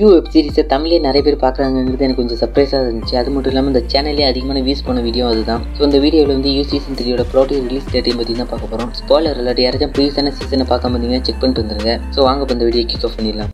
You web சீரிஸை தமிழே நிறைய பேர் பார்க்குறாங்கிறது எனக்கு கொஞ்சம் சர்ப்ரைஸாக இருந்துச்சு. அது மட்டும் இல்லாமல் இந்த சேனல்லே அதிகமான வியூஸ் பண்ண வீடியோ அதுதான். ஸோ இந்த வீடியோவில் வந்து யூ சீசன் த்ரீயோட ப்ராடக்ட் ரிலீஸ் டேட்டையும் பற்றி தான் பார்க்க போகிறோம் ஸ்பாலர் இல்லாட்டி யாராச்சும் ப்ரீவியஸான சீசனை பார்க்க பார்த்தீங்கன்னா செக் பண்ணிட்டு வந்துருங்க. ஸோ வாங்க இப்போ இந்த வீடியோ கிக் ஆஃப் பண்ணிடலாம்.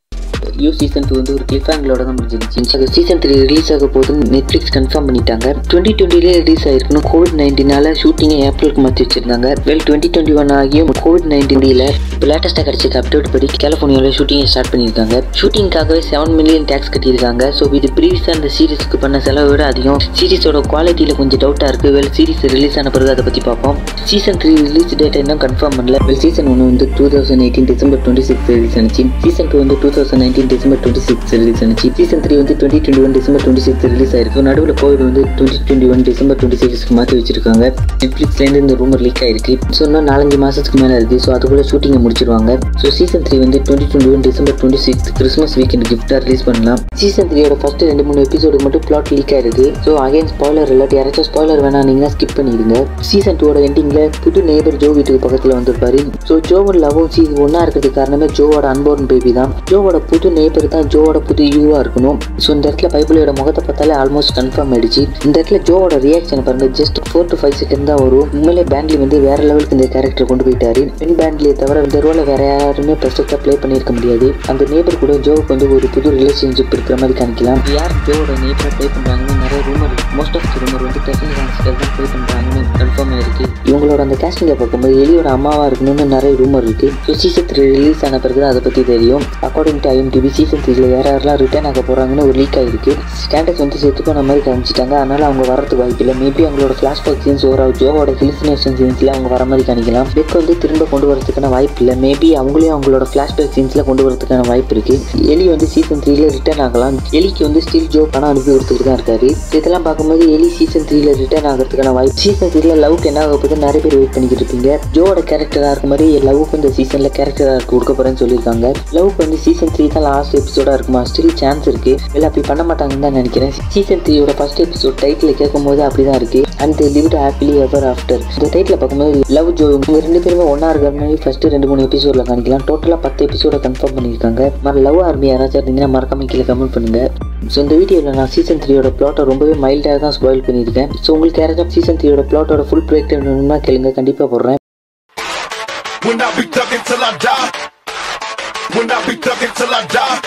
யூ சீசன் டூ வந்து ஒரு கிளிஃப் ஆங்கிளோட தான் முடிஞ்சிருந்துச்சு அது சீசன் த்ரீ ரிலீஸ் ஆக போகுதுன்னு நெட்ஃப்ளிக்ஸ் கன்ஃபார்ம் பண்ணிட்டாங்க. டுவெண்ட்டி டுவெண்ட்டிலே ரிலீஸ் ஆயிருக்கணும் கோவிட் நைன்டீனால ஷூட்டிங்கை ஏப்ரலுக்கு மாற்றி வச்சிருந்தாங்க. வெல் டுவெண்ட்டி டுவெண்ட்டி ஒன் ஆகியும் கோவிட் நைன்டீனில் இப்போ லேட்டஸ்ட்டாக கிடைச்ச அப்டேட் படி கலிஃபோர்னியாவில் ஷூட்டிங்கை ஸ்டார்ட் பண்ணியிருக்காங்க. ஷூட்டிங்காகவே செவன் மில்லியன் டேக்ஸ் கட்டியிருக்காங்க. ஸோ இது ப்ரீவியஸாக அந்த சீரிஸ்க்கு பண்ண செலவை விட அதிகம். சீரிஸோட குவாலிட்டியில் கொஞ்சம் டவுட்டாக இருக்குது வெல் சீரிஸ் ரிலீஸ் ஆன பிறகு அதை பற்றி பார்ப்போம். சீசன் த்ரீ ரிலீஸ் டேட் இன்னும் கன்ஃபார்ம் பண்ணல. வெல் சீசன் ஒன்று வந்து two thousand eighteen December twenty six release ஆனிச்சு. சீசன் டூ வந்து two thousand nineteen December twenty six release ஆனிச்சு சீசன் த்ரீ வந்து twenty twenty one December twenty six release ஆயிருக்கு. நடுவில் கோவிட் வந்து twenty twenty one December twenty சிக்ஸ்க்கு மாற்றி வச்சிருக்காங்க. நெட்ஃப்ளிக்ஸ்லேருந்து இந்த ரூமர் லீக் ஆயிருக்கு. ஸோ இன்னும் நாலஞ்சு மாதத்துக்கு மேலே இருக்குது ஸோ அதுக்குள்ளே ஷூட்டிங்கை முடிச்சிருவாங்க. ஸோ சீசன் த்ரீ வந்து twenty twenty one December twenty six Christmas weekend கிஃப்டாக ரிலீஸ் பண்ணலாம் சீசன் த்ரீயோட ஃபர்ஸ்ட் ரெண்டு மூணு எபிசோடு மட்டும் பிளாட் லீக் ஆயிருக்கு. ஸோ அகைன் ஸ்பாய்லர் இல்லாட்டி யாராச்சும் ஸ்பாய்லர் நீங்கள் ஸ்கிப் பண்ணிடுங்க. சீசன் டூவோட எண்டிங்கில் புது நேபர் ஜோ வீட்டுக்கு பக்கத்தில் வந்திருப்பாரு. ஸோ ஜோவோட லவ்வும் சீசன் ஒன்றா இருக்கிறதுக்கு காரணமே ஜோவோட அன்போர்ன் பேபி தான். ஜோவோட புது நேபர் தான் ஜோவோட புது யூவா இருக்கணும். ஸோ இந்த இடத்துல பைபிளோட முகத்தை பார்த்தாலே ஆல்மோஸ்ட் கன்ஃபார்ம் ஆயிடுச்சு. இந்த இடத்துல ஜோவோட ரியாக்ஷன் பாருங்க just four to five second தான் வரும். உண்மையிலே பேண்ட்லி வந்து வேற லெவலுக்கு இந்த கேரக்டர் கொண்டு போயிட்டாரு. பெண் பேண்ட்லியை தவிர இந்த ரோலை வேற யாருமே பெர்ஃபெக்டாக ப்ளே பண்ணியிருக்க முடியாது. அந்த நேபர் கூட ஜோவுக்கு வந்து ஒரு புது ரிலேஷன்ஷிப் இருக்கிற மாதிரி காணிக்கலாம் யார் ஜோவோட நேபரை ப்ளே பண்ணுறாங்கன்னு நிறைய ரூமர் மோஸ்ட் ஆஃப் ரூமர் வந்து டெஃபினி கான்ஸ்டர் தான் ப்ளே பண்ணுறாங்கன்னு கன்ஃபார்ம் ஆயிருக்கு. இவங்களோட அந்த கேஸ்டிங்கை பார்க்கும்போது எலியோட அம்மாவாக இருக்கணும்னு நிறைய ரூமர் இருக்கு. ஸோ சீசன் த்ரீ ரிலீஸ் ஆன பிறகு அதை பற்றி தெரியும். அக்கார்டிங் டு ஐஎம்டிபி சீசன் த்ரீல யார் யாரெல்லாம் ரிட்டர்ன் ஆக போகிறாங்கன்னு ஒரு லீக் ஆகிருக்கு ஸ்டாண்டர்ஸ் வந்து செத்து போன மாதிரி காமிச்சிட்டாங்க. அதனால அவங்க வரதுக்கு வாய்ப்பு இல்லை. மேபி அவங்களோட ஃப்ளாஷ்பேக் சீன்ஸ் ஒரு ஜோவோட ஹிலுசினேஷன் சீன்ஸில் அவங்க வர மாதிரி காணிக்கலாம் பிக் வந்து திரும்ப கொண்டு வரதுக்கான வாய்ப்பு இல்லை. மேபி அவங்களையும் அவங்களோட ஃப்ளாஷ்பேக் சீன்ஸில் கொண்டு வரதுக்கான வாய்ப்பு இருக்கு. எலி வந்து சீசன் த்ரீல ரிட்டர்ன் ஆகலாம். எலிக்கு வந்து ஸ்டில் ஜோ பணம் அனுப்பி கொடுத்துட்டு தான் இருக்காரு. இதெல்லாம் பார்க்கும்போது எலி சீசன் த்ரீல ரிட்டர்ன் ஆகிறதுக்கான வாய்ப்பு சீசன் த்ரீல லவ்க்கு என்ன ஆக போகுது நிறைய பேர் வெயிட் பண்ணிக்கிட்டு இருப்பீங்க. ஜோவோட கேரக்டராக இருக்க மாதிரி லவ்க்கு இந்த சீசனில் கேரக்டராக கொடுக்க போகிறேன்னு சொல்லியிருக்காங்க. லவ்க்கு வந்து சீசன் த்ரீ தான் லாஸ்ட் எபிசோடாக இருக்குமா? ஸ்டில் சான்ஸ் இருக்கு. இல்லை அப்படி பண்ண மாட்டாங்கன்னு தான் நினைக்கிறேன். சீசன் த்ரீயோட ஃபர்ஸ்ட் எபிசோட் டைட்டில் கேட்கும் போது அப்படிதான் இருக்கு. And lived happily ever after இந்த டைட்டில் பார்க்கும்போது லவ் ஜோ இவங்க ரெண்டு பேருமே ஒன்றா இருக்கிற மாதிரி ஃபர்ஸ்ட் ரெண்டு மூணு எபிசோட்ல காணிக்கலாம் டோட்டலாக பத்து எபிசோட கன்ஃபார்ம் பண்ணியிருக்காங்க. மறு லவ் ஆர்மி யாராச்சும் இருந்தீங்கன்னா மறக்காம கீழே கமெண்ட் பண்ணுங்க. ஸோ இந்த வீடியோவில் நான் சீசன் த்ரீயோட பிளாட்டை ரொம்பவே மைல்டாக தான் ஸ்பாயில் பண்ணியிருக்கேன். ஸோ உங்களுக்கு யாராச்சும் சீசன் த்ரீயோட பிளாட்டோட ஃபுல் பிரேக் வேணும்னா கேளுங்க. கண்டிப்பாக போடுறேன். When I be thuggin' till I die. When I be thuggin' till I die.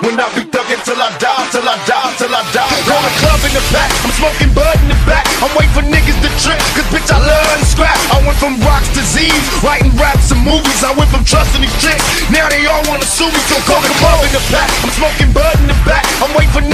When I be thuggin' till I die, till I die, till I die. Roll a club in the back, I'm smoking bud in the back. I'm waiting for niggas to trip, cause bitch I love to scrap. I went from rocks to Z's, writing raps and movies. I went from trusting these chicks, now they all wanna sue me. So call the club in the back, I'm smoking bud in the back. I'm waiting for